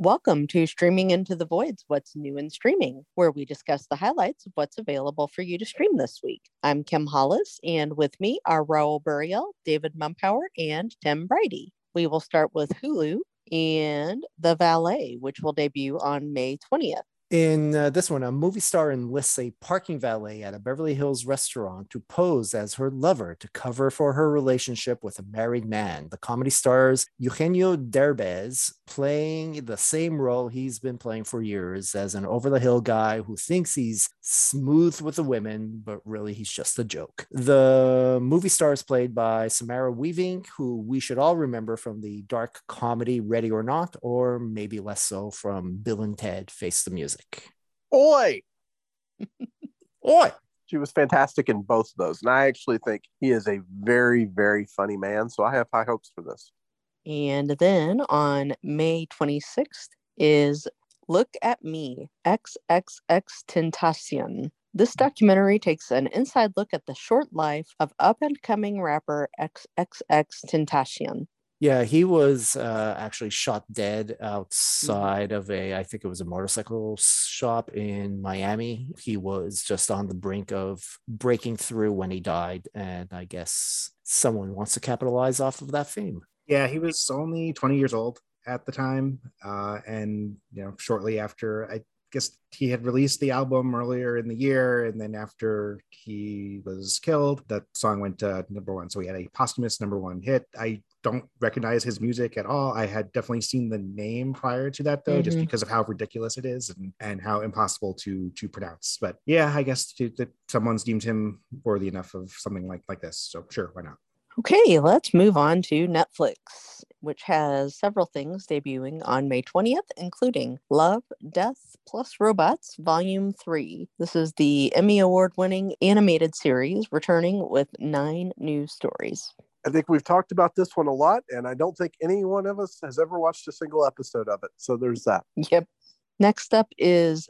Welcome to Streaming Into the Voids What's New in Streaming, where we discuss the highlights of what's available for you to stream this week. I'm Kim Hollis, and with me are Raul Buriel, David Mumpower, and Tim Brady. We will start with Hulu and The Valet, which will debut on May 20th. In uh, this one, a movie star enlists a parking valet at a Beverly Hills restaurant to pose as her lover to cover for her relationship with a married man. The comedy stars Eugenio Derbez playing the same role he's been playing for years as an over the hill guy who thinks he's smooth with the women, but really he's just a joke. The movie star is played by Samara Weaving, who we should all remember from the dark comedy Ready or Not, or maybe less so from Bill and Ted Face the Music music. Oi! Oi! She was fantastic in both of those. And I actually think he is a very, very funny man. So I have high hopes for this. And then on May 26th is Look at Me, XXX Tentacion. This documentary takes an inside look at the short life of up and coming rapper XXX Tentacion. Yeah, he was uh, actually shot dead outside of a, I think it was a motorcycle shop in Miami. He was just on the brink of breaking through when he died. And I guess someone wants to capitalize off of that fame. Yeah, he was only 20 years old at the time. Uh, and, you know, shortly after, I guess he had released the album earlier in the year. And then after he was killed, that song went to number one. So he had a posthumous number one hit. I don't recognize his music at all. I had definitely seen the name prior to that though, mm-hmm. just because of how ridiculous it is and, and how impossible to to pronounce. But yeah, I guess to, that someone's deemed him worthy enough of something like like this. So sure, why not? Okay, let's move on to Netflix, which has several things debuting on May 20th, including Love, Death Plus Robots Volume 3. This is the Emmy Award winning animated series returning with nine new stories. I think we've talked about this one a lot, and I don't think any one of us has ever watched a single episode of it. So there's that. Yep. Next up is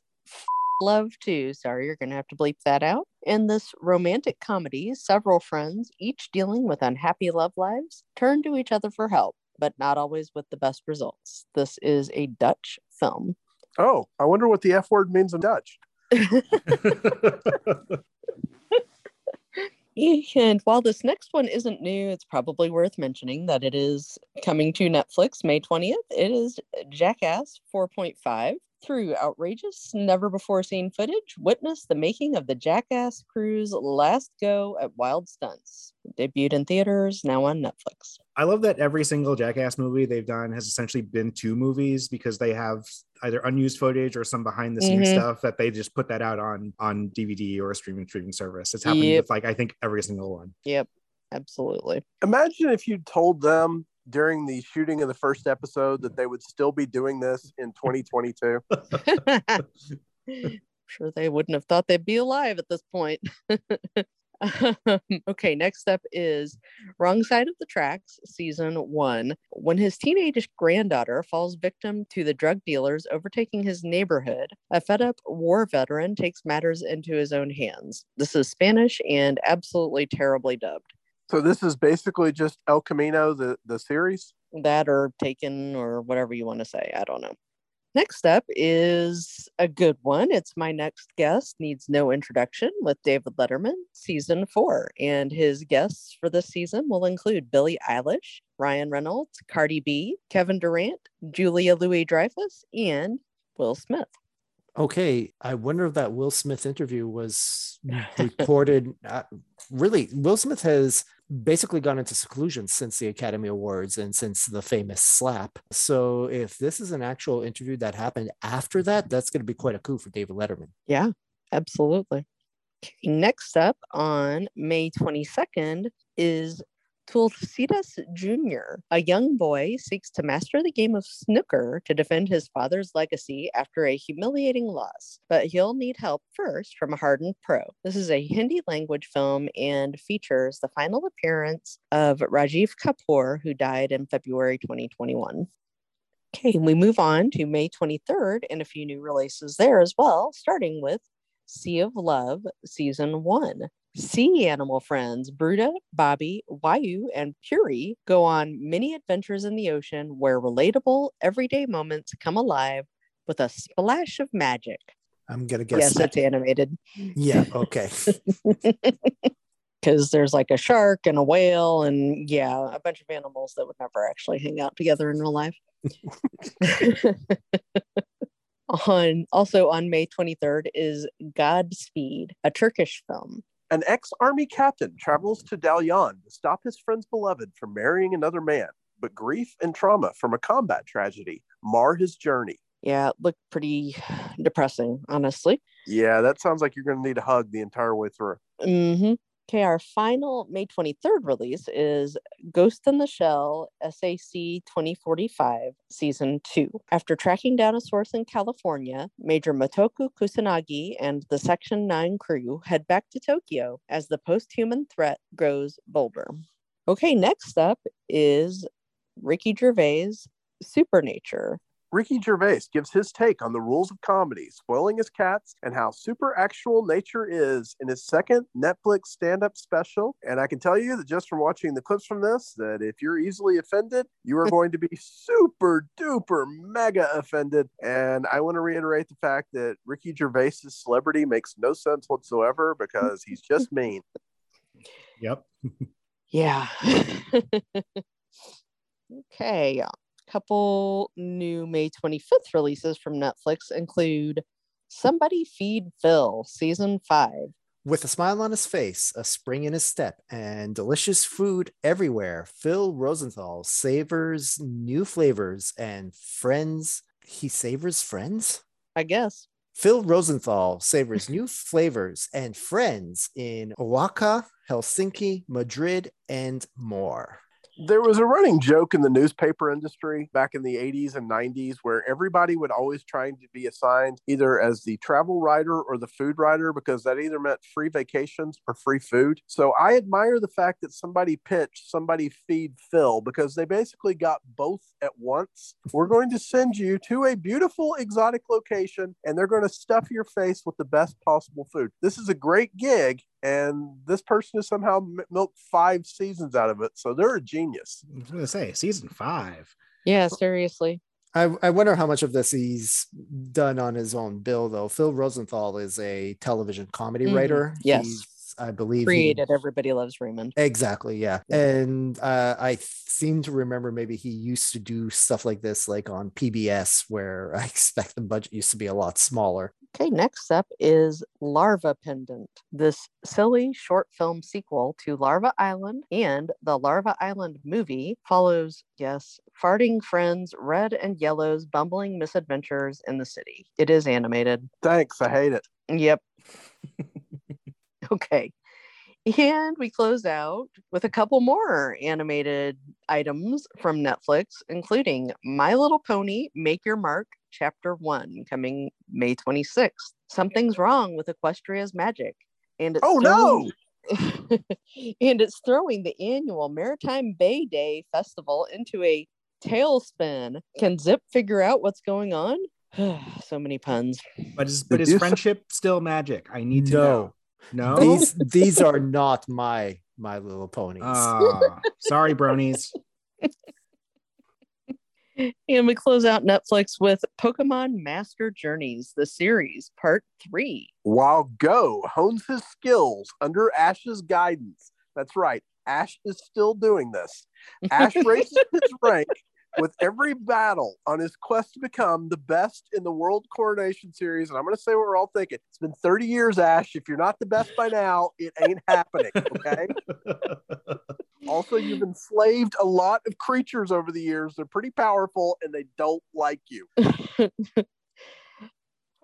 Love 2. Sorry, you're going to have to bleep that out. In this romantic comedy, several friends, each dealing with unhappy love lives, turn to each other for help, but not always with the best results. This is a Dutch film. Oh, I wonder what the F word means in Dutch. And while this next one isn't new, it's probably worth mentioning that it is coming to Netflix May 20th. It is Jackass 4.5. Through outrageous, never before seen footage, witness the making of the Jackass crew's last go at wild stunts. Debuted in theaters, now on Netflix. I love that every single Jackass movie they've done has essentially been two movies because they have either unused footage or some behind the scenes mm-hmm. stuff that they just put that out on on DVD or a streaming streaming service. It's happened yep. with like I think every single one. Yep, absolutely. Imagine if you told them during the shooting of the first episode that they would still be doing this in 2022. sure they wouldn't have thought they'd be alive at this point. okay, next up is Wrong Side of the Tracks, season one. When his teenage granddaughter falls victim to the drug dealers overtaking his neighborhood, a fed up war veteran takes matters into his own hands. This is Spanish and absolutely terribly dubbed. So this is basically just El Camino, the, the series? That or Taken or whatever you want to say. I don't know. Next up is a good one. It's My Next Guest Needs No Introduction with David Letterman, season four. And his guests for this season will include Billie Eilish, Ryan Reynolds, Cardi B, Kevin Durant, Julia Louis Dreyfus, and Will Smith. Okay, I wonder if that Will Smith interview was recorded. uh, really, Will Smith has basically gone into seclusion since the Academy Awards and since the famous slap. So if this is an actual interview that happened after that, that's going to be quite a coup for David Letterman. Yeah, absolutely. Next up on May 22nd is Tulsidas Jr., a young boy, seeks to master the game of snooker to defend his father's legacy after a humiliating loss, but he'll need help first from a hardened pro. This is a Hindi language film and features the final appearance of Rajiv Kapoor, who died in February 2021. Okay, we move on to May 23rd and a few new releases there as well, starting with Sea of Love Season 1. Sea animal friends Bruta, Bobby, Wayu, and Puri go on many adventures in the ocean where relatable, everyday moments come alive with a splash of magic. I'm gonna guess. yes, it's animated yeah. Okay. because there's like a shark and a whale, and yeah, a bunch of animals that would never actually hang out together in real life. on also on May 23rd is Godspeed, a Turkish film. An ex army captain travels to Dalyan to stop his friend's beloved from marrying another man, but grief and trauma from a combat tragedy mar his journey. Yeah, it looked pretty depressing, honestly. Yeah, that sounds like you're going to need a hug the entire way through. Mm hmm Okay, our final May 23rd release is Ghost in the Shell SAC 2045 Season 2. After tracking down a source in California, Major Motoko Kusanagi and the Section 9 crew head back to Tokyo as the post human threat grows bolder. Okay, next up is Ricky Gervais' Supernature. Ricky Gervais gives his take on the rules of comedy, spoiling his cats, and how super actual nature is in his second Netflix stand up special. And I can tell you that just from watching the clips from this, that if you're easily offended, you are going to be super duper mega offended. And I want to reiterate the fact that Ricky Gervais's celebrity makes no sense whatsoever because he's just mean. Yep. Yeah. okay. A couple new May 25th releases from Netflix include Somebody Feed Phil, season five. With a smile on his face, a spring in his step, and delicious food everywhere, Phil Rosenthal savors new flavors and friends. He savors friends? I guess. Phil Rosenthal savors new flavors and friends in Oaxaca, Helsinki, Madrid, and more. There was a running joke in the newspaper industry back in the 80s and 90s where everybody would always try to be assigned either as the travel writer or the food writer because that either meant free vacations or free food. So I admire the fact that somebody pitched somebody feed Phil because they basically got both at once. We're going to send you to a beautiful exotic location and they're going to stuff your face with the best possible food. This is a great gig and this person has somehow milked five seasons out of it. So they're a genius. I was gonna say season five. Yeah, seriously. I, I wonder how much of this he's done on his own bill, though. Phil Rosenthal is a television comedy Mhm. writer. Yes. He's, I believe. he- Created Everybody Loves Raymond. Exactly, yeah. And uh, I seem to remember maybe he used to do stuff like this, like on PBS, where I expect the budget used to be a lot smaller. Okay, next up is Larva Pendant, this silly short film sequel to Larva Island and the Larva Island movie follows, yes, farting friends, red and yellow's bumbling misadventures in the city. It is animated. Thanks. I hate it. Yep. okay. And we close out with a couple more animated items from Netflix, including My Little Pony Make Your Mark, Chapter 1, coming May 26th. Something's wrong with Equestria's magic. And it's Oh, throwing- and it's throwing the annual Maretime Bay Day Festival into a tailspin. Can Zip figure out what's going on? so many puns. But is but is friendship still magic? I need to No. know. No. These these are not my My Little Ponies. Ah, sorry, bronies. And we close out Netflix with Pokemon Master Journeys, the series, part three. While Goh hones his skills under Ash's guidance. That's right. Ash is still doing this. Ash raises his rank with every battle on his quest to become the best in the World Coronation Series. And I'm going to say what we're all thinking. It's been 30 years, Ash. If you're not the best by now, it ain't happening. Okay. also, you've enslaved a lot of creatures over the years. They're pretty powerful and they don't like you.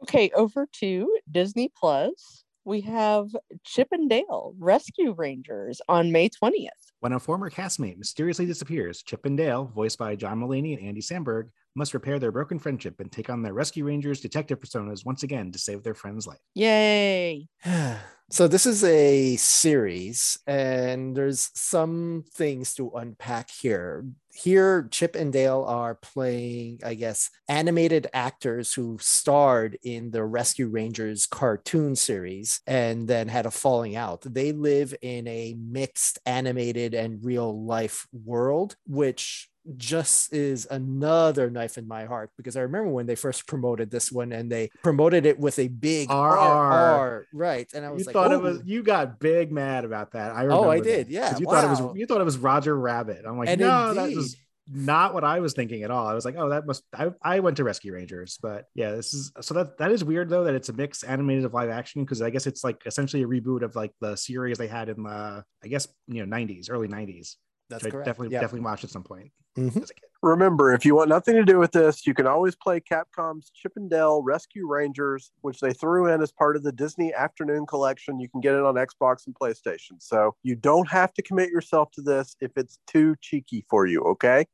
Okay, over to Disney Plus. We have Chip and Dale Rescue Rangers on May 20th. When a former castmate mysteriously disappears, Chip and Dale, voiced by John Mulaney and Andy Samberg, must repair their broken friendship and take on their rescue rangers detective personas once again to save their friend's life. Yay. so this is a series and there's some things to unpack here here chip and dale are playing i guess animated actors who starred in the rescue rangers cartoon series and then had a falling out they live in a mixed animated and real life world which just is another knife in my heart because I remember when they first promoted this one and they promoted it with a big RR, right? And I was you like, thought oh. it was you got big mad about that. I remember. Oh, I did. Yeah, you wow. thought it was you thought it was Roger Rabbit. I'm like, and no, indeed. that was not what I was thinking at all. I was like, oh, that must. I, I went to Rescue Rangers, but yeah, this is so that that is weird though that it's a mix animated of live action because I guess it's like essentially a reboot of like the series they had in the I guess you know 90s, early 90s. That's correct. definitely Yeah. definitely watched at some point Mhm. as a kid. Remember, if you want nothing to do with this, you can always play Capcom's Chip and Dale Rescue Rangers, which they threw in as part of the Disney Afternoon Collection. You can get it on Xbox and PlayStation. So you don't have to commit yourself to this if it's too cheeky for you, okay?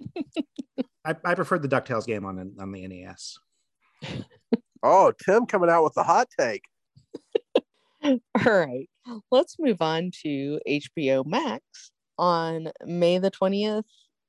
I, I preferred the Ducktales game on on the NES. Oh, Tim coming out with the hot take. All right. Let's move on to HBO Max. On May the 20th,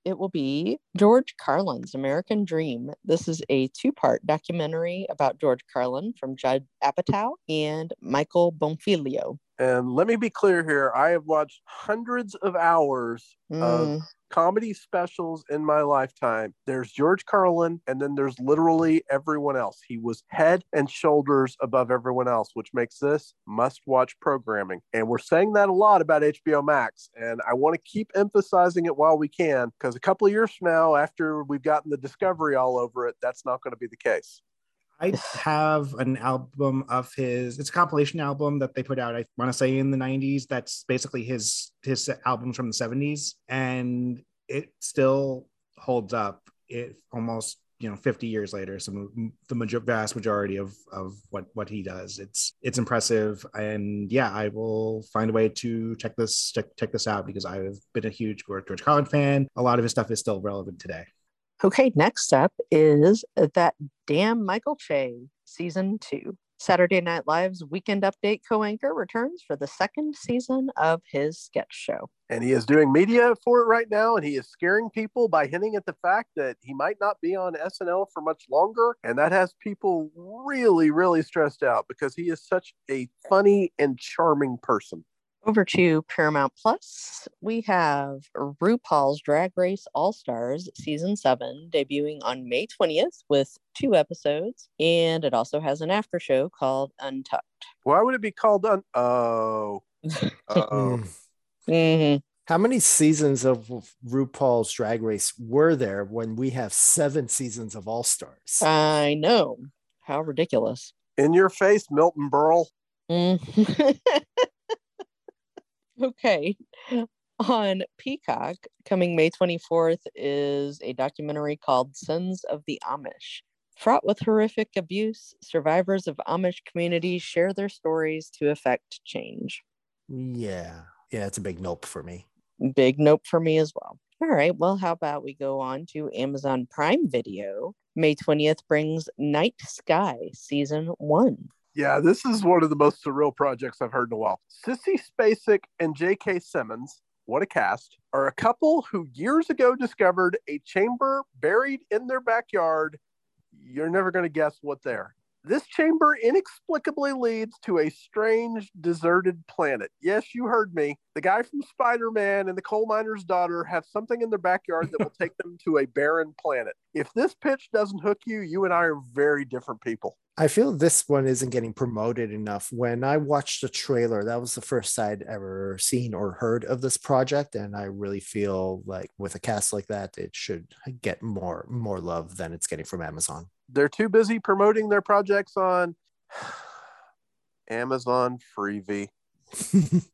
it will be George Carlin's American Dream. This is a two part documentary about George Carlin from Judd Apatow and Michael Bonfiglio. And let me be clear here I have watched hundreds of hours of Mm, comedy specials in my lifetime. There's George Carlin, and then there's literally everyone else. He was head and shoulders above everyone else, which makes this must watch programming. And we're saying that a lot about HBO Max. And I want to keep emphasizing it while we can, because a couple of years from now, after we've gotten the discovery all over it, that's not going to be the case. I have an album of his. It's a compilation album that they put out. I want to say in the '90s. That's basically his his albums from the '70s, and it still holds up. It almost you know 50 years later. So the major, vast majority of of what what he does, it's it's impressive. And yeah, I will find a way to check this check, check this out because I've been a huge George Carlin fan. A lot of his stuff is still relevant today. Okay, next up is that damn Michael Che season two. Saturday Night Live's Weekend Update co anchor returns for the second season of his sketch show. And he is doing media for it right now, and he is scaring people by hinting at the fact that he might not be on SNL for much longer. And that has people really, really stressed out because he is such a funny and charming person. Over to Paramount Plus, we have RuPaul's Drag Race All Stars Season 7 debuting on May 20th with two episodes. And it also has an after show called Untucked. Why would it be called un? Oh, oh. Mm. Mhm. How many seasons of RuPaul's Drag Race were there when we have seven seasons of All Stars? I know. How ridiculous. in your face, Milton Berle. Mm. okay. On Peacock, coming May 24th, is a documentary called Sons of the Amish. Fraught with horrific abuse, survivors of Amish communities share their stories to effect change. yeah, yeah, it's a big nope for me. Big nope for me as well. All right, well, how about we go on to Amazon Prime Video? May 20th brings Night Sky Season 1. Yeah, this is one of the most surreal projects I've heard in a while. Sissy Spacek and J.K. Simmons, what a cast, are a couple who years ago discovered a chamber buried in their backyard. You're never going to guess what there. This chamber inexplicably leads to a strange, deserted planet. Yes, you heard me. The guy from Spider Man and the coal miner's daughter have something in their backyard that will take them to a barren planet. If this pitch doesn't hook you, you and I are very different people. I feel this one isn't getting promoted enough. When I watched the trailer, that was the first I'd ever seen or heard of this project, and I really feel like with a cast like that, it should get more more love than it's getting from Amazon. they're too busy promoting their projects on Amazon Freevee.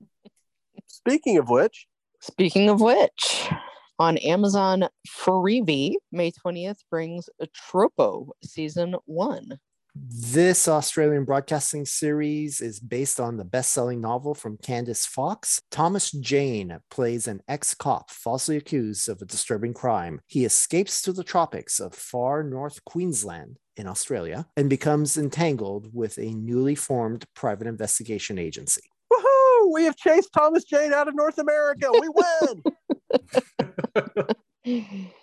Speaking of which, Speaking of which, on Amazon Freevee, May 20th brings Troppo Season 1. This Australian broadcasting series is based on the best selling novel from Candice Fox. Thomas Jane plays an ex cop falsely accused of a disturbing crime. He escapes to the tropics of far north Queensland in Australia and becomes entangled with a newly formed private investigation agency. Woohoo! We have chased Thomas Jane out of North America. We win.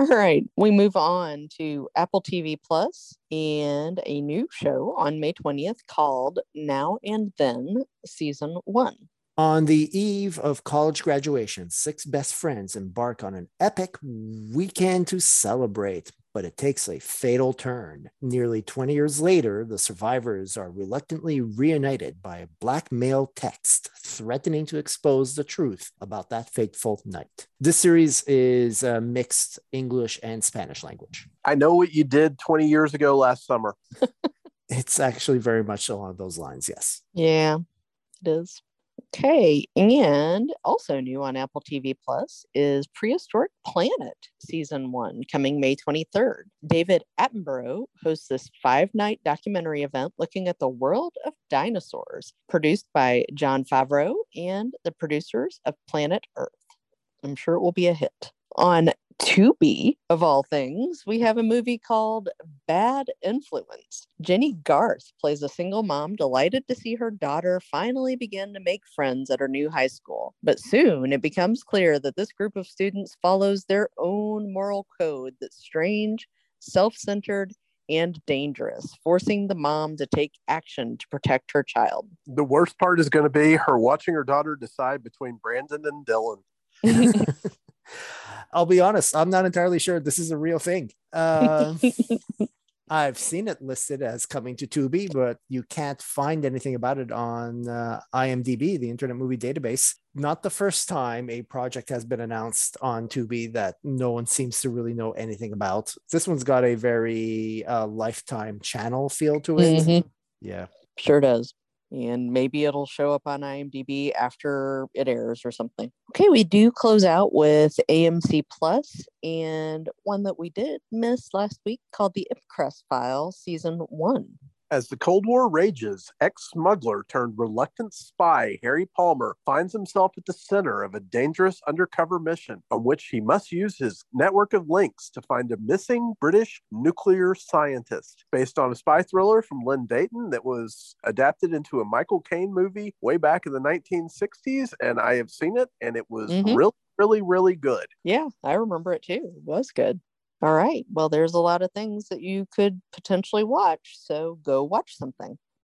All right, we move on to Apple TV Plus and a new show on May 20th called Now and Then Season 1. On the eve of college graduation, six best friends embark on an epic weekend to celebrate but it takes a fatal turn. Nearly 20 years later, the survivors are reluctantly reunited by a blackmail text threatening to expose the truth about that fateful night. This series is a mixed English and Spanish language. I know what you did 20 years ago last summer. it's actually very much along those lines, yes. Yeah, it is. Okay, and also new on Apple TV Plus is Prehistoric Planet Season 1 coming May 23rd. David Attenborough hosts this five night documentary event looking at the world of dinosaurs, produced by Jon Favreau and the producers of Planet Earth. I'm sure it will be a hit. On Tubi, of all things, we have a movie called Bad Influence. Jennie Garth plays a single mom delighted to see her daughter finally begin to make friends at her new high school. But soon it becomes clear that this group of students follows their own moral code that's strange, self centered, and dangerous, forcing the mom to take action to protect her child. The worst part is going to be her watching her daughter decide between Brandon and Dylan. I'll be honest, I'm not entirely sure this is a real thing. Uh, I've seen it listed as coming to Tubi, but you can't find anything about it on uh, IMDb, the Internet Movie Database. Not the first time a project has been announced on Tubi that no one seems to really know anything about. This one's got a very uh, lifetime channel feel to it. Mm-hmm. Yeah. Sure does and maybe it'll show up on IMDb after it airs or something. Okay, we do close out with AMC Plus and one that we did miss last week called The Ipcress File Season 1. As the Cold War rages, ex smuggler turned reluctant spy Harry Palmer finds himself at the center of a dangerous undercover mission on which he must use his network of links to find a missing British nuclear scientist. Based on a spy thriller from Len Deighton that was adapted into a Michael Caine movie way back in the 1960s, and I have seen it, and it was mm-hmm. really, really, really good. Yeah, I remember it too. It was good. All right. Well, there's a lot of things that you could potentially watch. So go watch something.